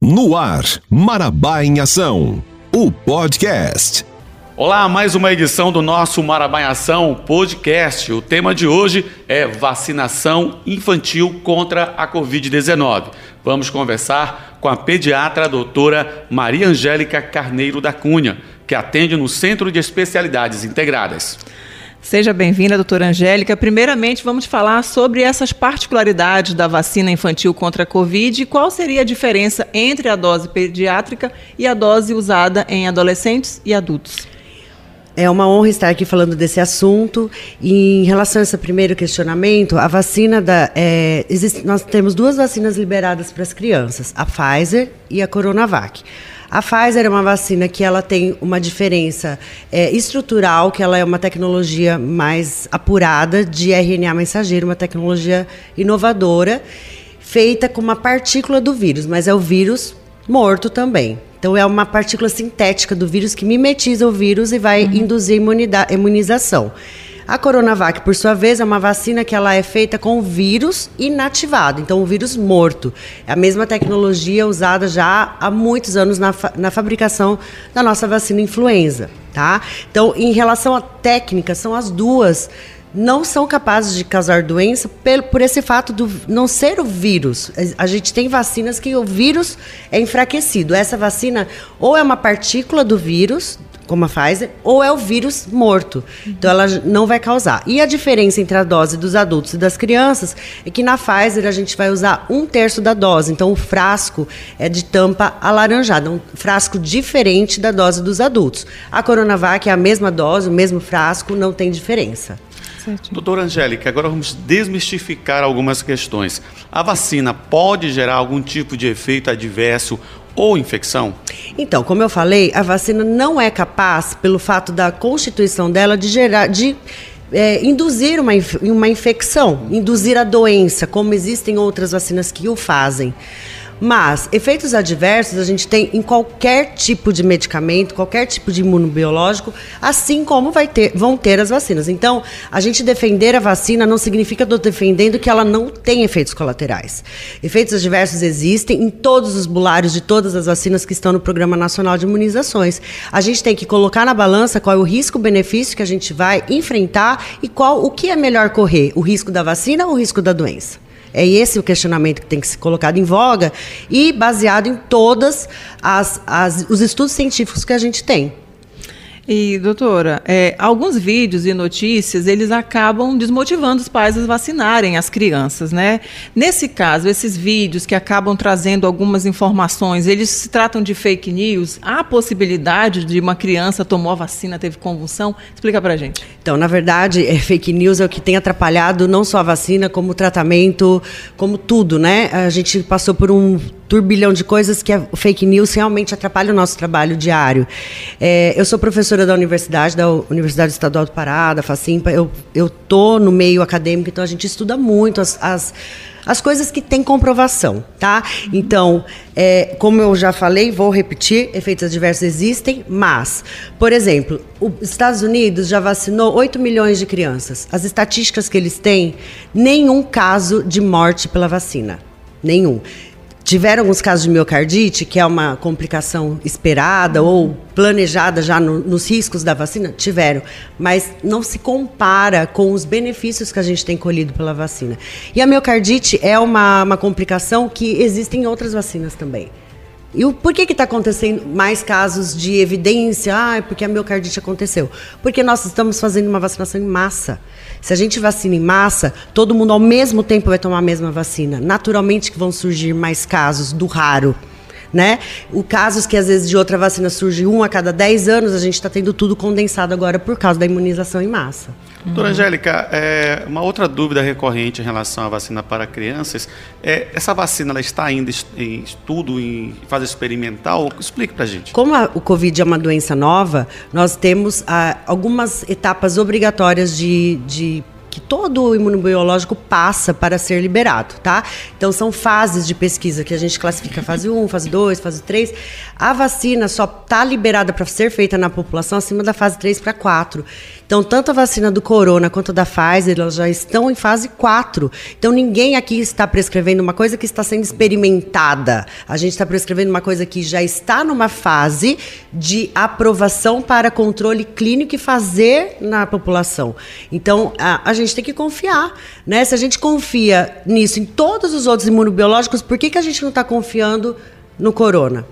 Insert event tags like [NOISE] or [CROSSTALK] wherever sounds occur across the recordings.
No ar, Marabá em Ação, o podcast. Olá, mais uma edição do nosso Marabá em Ação podcast. O tema de hoje é vacinação infantil contra a Covid-19. Vamos conversar com a pediatra a doutora Maria Angélica Carneiro da Cunha, que atende no Centro de Especialidades Integradas. Seja bem-vinda, doutora Angélica. Primeiramente, vamos falar sobre essas particularidades da vacina infantil contra a Covid e qual seria a diferença entre a dose pediátrica e a dose usada em adolescentes e adultos. É uma honra estar aqui falando desse assunto. E em relação a esse primeiro questionamento, a vacina da. É, existe, nós temos duas vacinas liberadas para as crianças, a Pfizer e a Coronavac. A Pfizer é uma vacina que ela tem uma diferença é, estrutural, que ela é uma tecnologia mais apurada de RNA mensageiro, uma tecnologia inovadora, feita com uma partícula do vírus, mas é o vírus morto também. Então é uma partícula sintética do vírus que mimetiza o vírus e vai uhum. induzir imunização. A Coronavac, por sua vez, é uma vacina que ela é feita com vírus inativado, então o vírus morto. É a mesma tecnologia usada já há muitos anos na, fa na fabricação da nossa vacina influenza, tá? Então, em relação à técnica, são as duas não são capazes de causar doença por, esse fato do não ser o vírus. A gente tem vacinas que o vírus é enfraquecido. Essa vacina ou é uma partícula do vírus, como a Pfizer, ou é o vírus morto. Então ela não vai causar. E a diferença entre a dose dos adultos e das crianças é que na Pfizer a gente vai usar um terço da dose. Então o frasco é de tampa alaranjada, um frasco diferente da dose dos adultos. A Coronavac é a mesma dose, o mesmo frasco, não tem diferença. Doutora Angélica, agora vamos desmistificar algumas questões. A vacina pode gerar algum tipo de efeito adverso ou infecção? Então, como eu falei, a vacina não é capaz, pelo fato da constituição dela, de gerar, de é, induzir uma, uma infecção, induzir a doença, como existem outras vacinas que o fazem. Mas efeitos adversos a gente tem em qualquer tipo de medicamento, qualquer tipo de imunobiológico, assim como vai ter, vão ter as vacinas. Então, a gente defender a vacina não significa estou defendendo que ela não tem efeitos colaterais. Efeitos adversos existem em todos os bulários de todas as vacinas que estão no Programa Nacional de Imunizações. A gente tem que colocar na balança qual é o risco-benefício que a gente vai enfrentar e qual o que é melhor correr, o risco da vacina ou o risco da doença. É esse o questionamento que tem que ser colocado em voga e baseado em todas as, as os estudos científicos que a gente tem. E, doutora, é, alguns vídeos e notícias, eles acabam desmotivando os pais a vacinarem as crianças, né? Nesse caso, esses vídeos que acabam trazendo algumas informações, eles se tratam de fake news? Há a possibilidade de uma criança tomou a vacina, teve convulsão? Explica pra gente. Então, na verdade, é, fake news é o que tem atrapalhado não só a vacina, como o tratamento, como tudo, né? A gente passou por um turbilhão de coisas que a fake news realmente atrapalha o nosso trabalho diário. É, eu sou professora da universidade, da Universidade Estadual do Pará, da Facimpa. Eu, eu tô no meio acadêmico, então a gente estuda muito as, as as coisas que têm comprovação, tá? Então, é, como eu já falei, vou repetir, efeitos adversos existem, mas, por exemplo, os Estados Unidos já vacinou 8 milhões de crianças. As estatísticas que eles têm, nenhum caso de morte pela vacina. Nenhum. Tiveram alguns casos de miocardite, que é uma complicação esperada ou planejada já no, nos riscos da vacina? Tiveram. Mas não se compara com os benefícios que a gente tem colhido pela vacina. E a miocardite é uma, uma complicação que existe em outras vacinas também. E o, por que está acontecendo mais casos de evidência? Ah, é porque a miocardite aconteceu. Porque nós estamos fazendo uma vacinação em massa. Se a gente vacina em massa, todo mundo ao mesmo tempo vai tomar a mesma vacina. Naturalmente que vão surgir mais casos do raro. Né? O casos que às vezes de outra vacina surge um a cada 10 anos, a gente está tendo tudo condensado agora por causa da imunização em massa. Doutora Angélica, é, uma outra dúvida recorrente em relação à vacina para crianças é essa vacina ela está ainda em estudo, em fase experimental? Explique para a gente. Como a, o Covid é uma doença nova, nós temos ah, algumas etapas obrigatórias de, de que todo imunobiológico passa para ser liberado, tá? Então são fases de pesquisa que a gente classifica fase 1, fase 2, fase 3. A vacina só está liberada para ser feita na população acima da fase 3 para 4. Então, tanto a vacina do Corona quanto da Pfizer, elas já estão em fase 4. Então, ninguém aqui está prescrevendo uma coisa que está sendo experimentada. A gente está prescrevendo uma coisa que já está numa fase de aprovação para controle clínico e fazer na população. Então, a, a gente tem que confiar. Né? Se a gente confia nisso em todos os outros imunobiológicos, por que, que a gente não está confiando no Corona?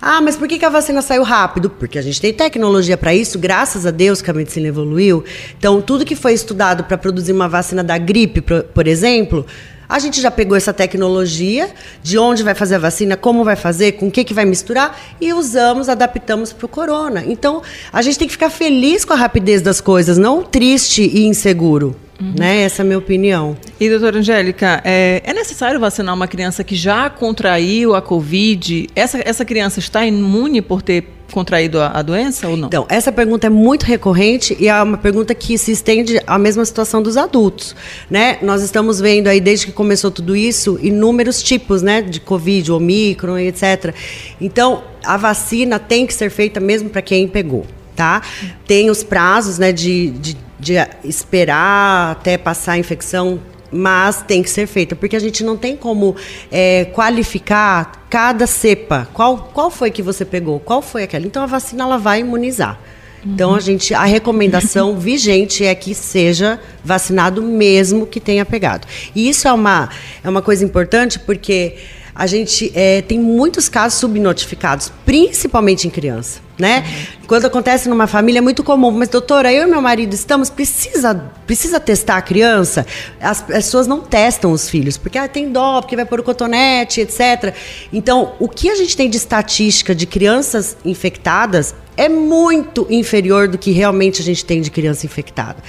Ah, mas por que, que a vacina saiu rápido? Porque a gente tem tecnologia para isso, graças a Deus que a medicina evoluiu. Então, tudo que foi estudado para produzir uma vacina da gripe, por exemplo, a gente já pegou essa tecnologia de onde vai fazer a vacina, como vai fazer, com o que, que vai misturar e usamos, adaptamos para o corona. Então, a gente tem que ficar feliz com a rapidez das coisas, não triste e inseguro. Uhum. Né? Essa é a minha opinião. E, doutora Angélica, é, é, necessário vacinar uma criança que já contraiu a Covid? Essa, essa criança está imune por ter contraído a, a, doença ou não? Então, essa pergunta é muito recorrente e é uma pergunta que se estende à mesma situação dos adultos, né? Nós estamos vendo aí, desde que começou tudo isso, inúmeros tipos, né, de Covid, Omicron, etc. Então, a vacina tem que ser feita mesmo para quem pegou, tá? Tem os prazos, né, de, de de esperar até passar a infecção, mas tem que ser feita, porque a gente não tem como é, qualificar cada cepa. Qual, qual foi que você pegou? Qual foi aquela? Então a vacina ela vai imunizar. Então a gente a recomendação [LAUGHS] vigente é que seja vacinado mesmo que tenha pegado. E isso é uma é uma coisa importante porque a gente é, tem muitos casos subnotificados, principalmente em criança. Né? Uhum. Quando acontece numa família é muito comum, mas doutora, eu e meu marido estamos, precisa, precisa testar a criança? As pessoas não testam os filhos, porque ah, tem dó, porque vai pôr o cotonete, etc. Então, o que a gente tem de estatística de crianças infectadas é muito inferior do que realmente a gente tem de criança infectada.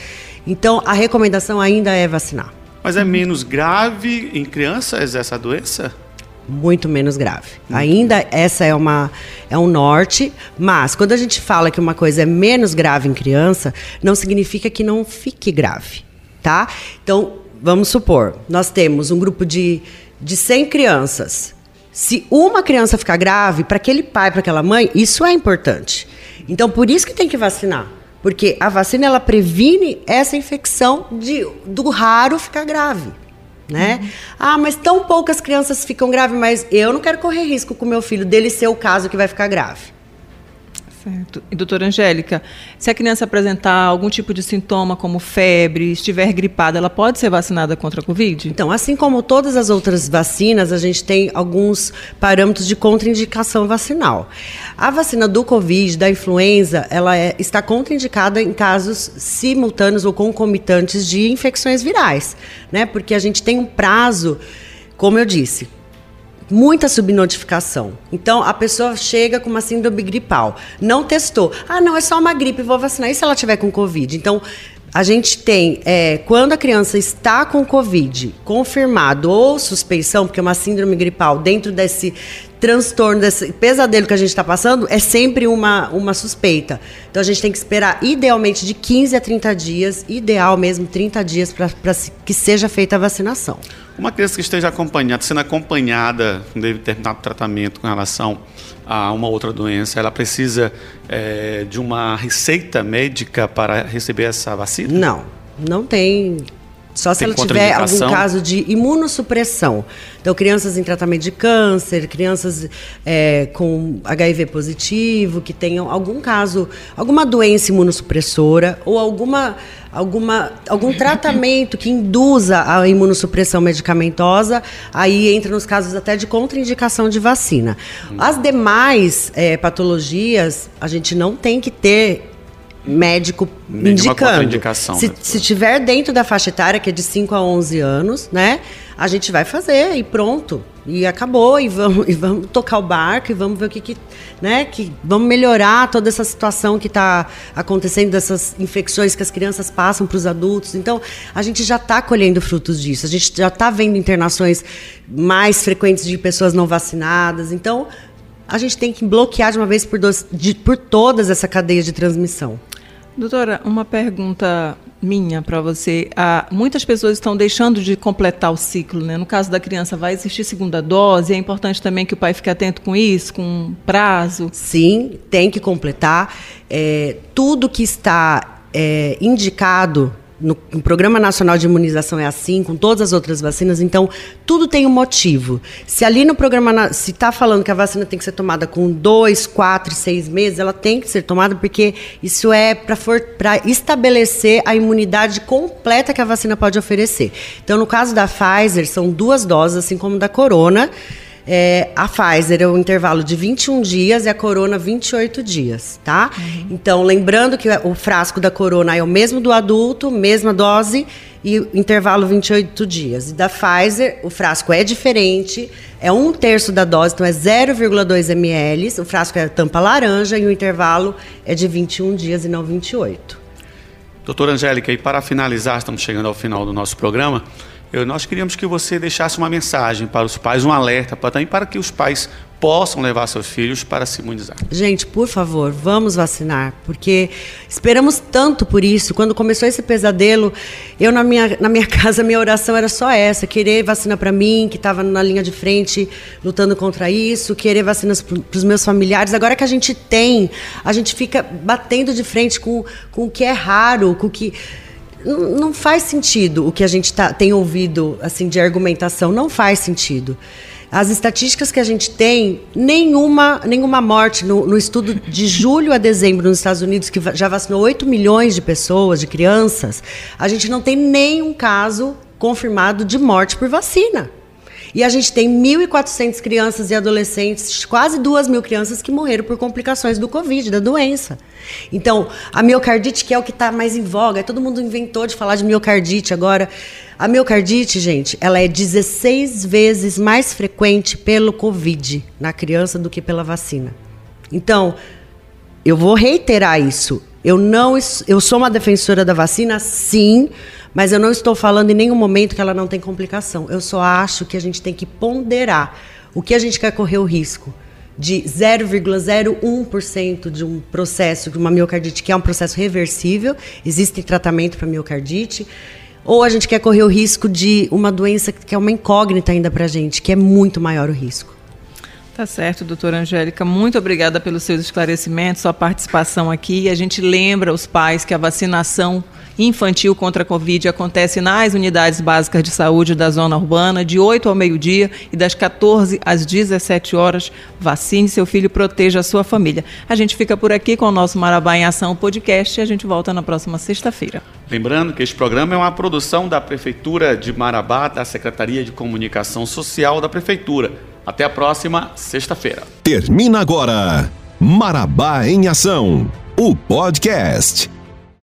Então, a recomendação ainda é vacinar. Mas é menos grave em crianças essa doença? Muito menos grave. Ainda essa é uma é um norte, mas quando a gente fala que uma coisa é menos grave em criança, não significa que não fique grave, tá? Então, vamos supor, nós temos um grupo de de 100 crianças. Se uma criança ficar grave, para aquele pai, para aquela mãe, isso é importante. Então, por isso que tem que vacinar. Porque a vacina ela previne essa infecção de, do raro ficar grave né? Uhum. Ah, mas tão poucas crianças ficam graves, mas eu não quero correr risco com meu filho dele ser o caso que vai ficar grave. Certo. E doutora Angélica, se a criança apresentar algum tipo de sintoma como febre, estiver gripada, ela pode ser vacinada contra a Covid? Então, assim como todas as outras vacinas, a gente tem alguns parâmetros de contraindicação vacinal. A vacina do Covid, da influenza, ela é, está contraindicada em casos simultâneos ou concomitantes de infecções virais, né? Porque a gente tem um prazo, como eu disse, muita subnotificação. Então a pessoa chega com uma síndrome gripal, não testou. Ah, não, é só uma gripe, vou vacinar. E se ela tiver com Covid? Então a gente tem, é, quando a criança está com Covid confirmado ou suspeição, porque é uma síndrome gripal, dentro desse transtorno, desse pesadelo que a gente está passando, é sempre uma, uma suspeita. Então a gente tem que esperar, idealmente, de 15 a 30 dias, ideal mesmo, 30 dias, para que seja feita a vacinação. Uma criança que esteja acompanhada, sendo acompanhada com determinado tratamento com relação a uma outra doença, ela precisa é, de uma receita médica para receber essa vacina? Não, não tem só se ela tiver algum caso de imunossupressão. Então, crianças em tratamento de câncer, crianças é, com HIV positivo, que tenham algum caso, alguma doença imunossupressora ou alguma, alguma, algum tratamento que induza a imunossupressão medicamentosa, aí entra nos casos até de contraindicação de vacina. As demais é, patologias, a gente não tem que ter médico Nenhuma indicando. Se, né? se tiver dentro da faixa etária, que é de 5 a 11 anos, né? A gente vai fazer e pronto. E acabou, e vamos, [LAUGHS] e vamos tocar o barco e vamos ver o que, que né? Que vamos melhorar toda essa situação que está acontecendo, dessas infecções que as crianças passam para os adultos. Então, a gente já está colhendo frutos disso. A gente já está vendo internações mais frequentes de pessoas não vacinadas. Então, a gente tem que bloquear de uma vez por, dois, de, por todas essa cadeia de transmissão. Doutora, uma pergunta minha para você. Ah, muitas pessoas estão deixando de completar o ciclo, né? No caso da criança, vai existir segunda dose? É importante também que o pai fique atento com isso, com prazo? Sim, tem que completar. É, tudo que está é, indicado no, no, Programa Nacional de Imunização é assim, com todas as outras vacinas, então tudo tem um motivo. Se ali no programa, se está falando que a vacina tem que ser tomada com dois, quatro, seis meses, ela tem que ser tomada porque isso é para estabelecer a imunidade completa que a vacina pode oferecer. Então, no caso da Pfizer, são duas doses, assim como da Corona. É, a Pfizer é o intervalo de 21 dias e a Corona 28 dias, tá? Uhum. Então, lembrando que o frasco da Corona é o mesmo do adulto, mesma dose e intervalo 28 dias. E da Pfizer, o frasco é diferente, é um terço da dose, então é 0,2 ml. O frasco é tampa laranja e o intervalo é de 21 dias e não 28. Doutora Angélica, e para finalizar, estamos chegando ao final do nosso programa. Eu, nós queríamos que você deixasse uma mensagem para os pais, um alerta para, também para que os pais possam levar seus filhos para se imunizar. Gente, por favor, vamos vacinar, porque esperamos tanto por isso. Quando começou esse pesadelo, eu na minha, na minha [LAUGHS] casa, minha oração era só essa: querer vacina para mim, que estava na linha de frente lutando contra isso, querer vacinas para os meus familiares. Agora que a gente tem, a gente fica batendo de frente com, com o que é raro, com o que não faz sentido o que a gente tá, tem ouvido assim de argumentação, não faz sentido. As estatísticas que a gente tem, nenhuma, nenhuma morte no, no, estudo de julho a dezembro nos Estados Unidos, que já vacinou 8 milhões de pessoas, de crianças, a gente não tem nenhum caso confirmado de morte por vacina. E a gente tem 1.400 crianças e adolescentes, quase 2 mil crianças que morreram por complicações do Covid, da doença. Então, a miocardite, que é o que está mais em voga, todo mundo inventou de falar de miocardite agora. A miocardite, gente, ela é 16 vezes mais frequente pelo Covid na criança do que pela vacina. Então, eu vou reiterar isso. Eu não eu sou uma defensora da vacina, sim, mas eu não estou falando em nenhum momento que ela não tem complicação. Eu só acho que a gente tem que ponderar o que a gente quer correr o risco de 0,01% de um processo, de uma miocardite, que é um processo reversível, existe tratamento para miocardite, ou a gente quer correr o risco de uma doença que é uma incógnita ainda para a gente, que é muito maior o risco. Tá certo, doutora Angélica. Muito obrigada pelos seus esclarecimentos, sua participação aqui. A gente lembra os pais que a vacinação infantil contra a Covid acontece nas unidades básicas de saúde da zona urbana, de 8 ao meio-dia e das 14 às 17 horas. Vacine seu filho, proteja a sua família. A gente fica por aqui com o nosso Marabá em Ação podcast e a gente volta na próxima sexta-feira. Lembrando que este programa é uma produção da Prefeitura de Marabá, da Secretaria de Comunicação Social da Prefeitura. Até a próxima sexta-feira. Termina agora Marabá em Ação, o podcast.